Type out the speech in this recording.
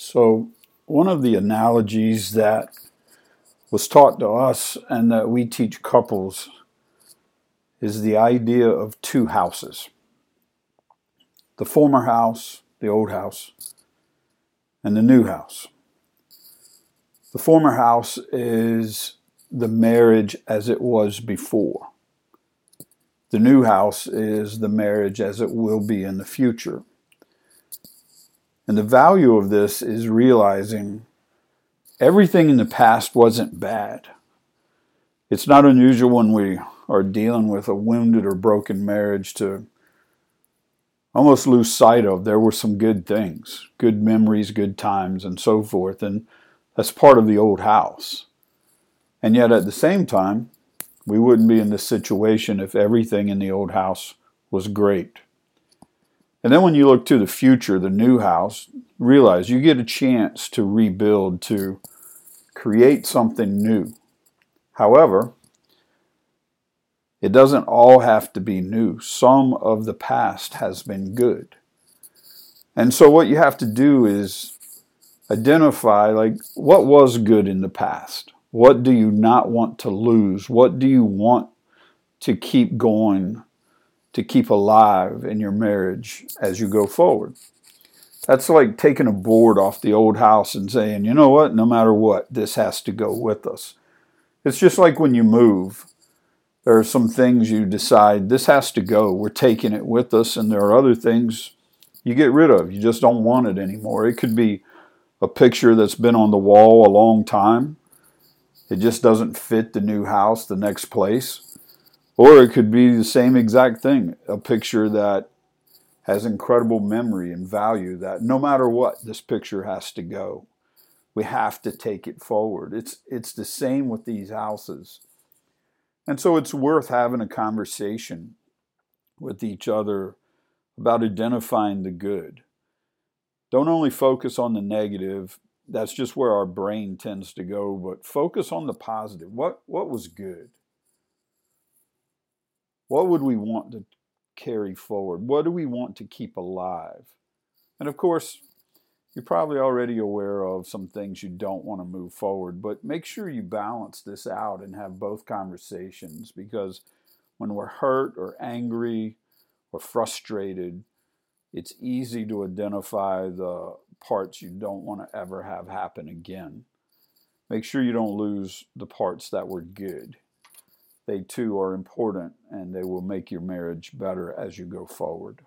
So, one of the analogies that was taught to us and that we teach couples is the idea of two houses the former house, the old house, and the new house. The former house is the marriage as it was before. The new house is the marriage as it will be in the future. And the value of this is realizing everything in the past wasn't bad. It's not unusual when we are dealing with a wounded or broken marriage to almost lose sight of there were some good things, good memories, good times, and so forth. And that's part of the old house. And yet at the same time, we wouldn't be in this situation if everything in the old house was great. And then when you look to the future, the new house, realize you get a chance to rebuild, to create something new. However, it doesn't all have to be new. Some of the past has been good. And so what you have to do is identify like what was good in the past? What do you not want to lose? What do you want to keep going to keep alive in your marriage as you go forward. That's like taking a board off the old house and saying, you know what, no matter what, this has to go with us. It's just like when you move. There are some things you decide, this has to go. We're taking it with us. And there are other things you get rid of. You just don't want it anymore. It could be a picture that's been on the wall a long time. It just doesn't fit the new house, the next place. Or it could be the same exact thing a picture that has incredible memory and value that no matter what, this picture has to go. We have to take it forward. It's, it's the same with these houses. And so it's worth having a conversation with each other about identifying the good. Don't only focus on the negative, that's just where our brain tends to go, but focus on the positive. What, what was good? What would we want to carry forward? What do we want to keep alive? And of course, you're probably already aware of some things you don't want to move forward, but make sure you balance this out and have both conversations because when we're hurt or angry or frustrated, it's easy to identify the parts you don't want to ever have happen again. Make sure you don't lose the parts that were good they too are important and they will make your marriage better as you go forward.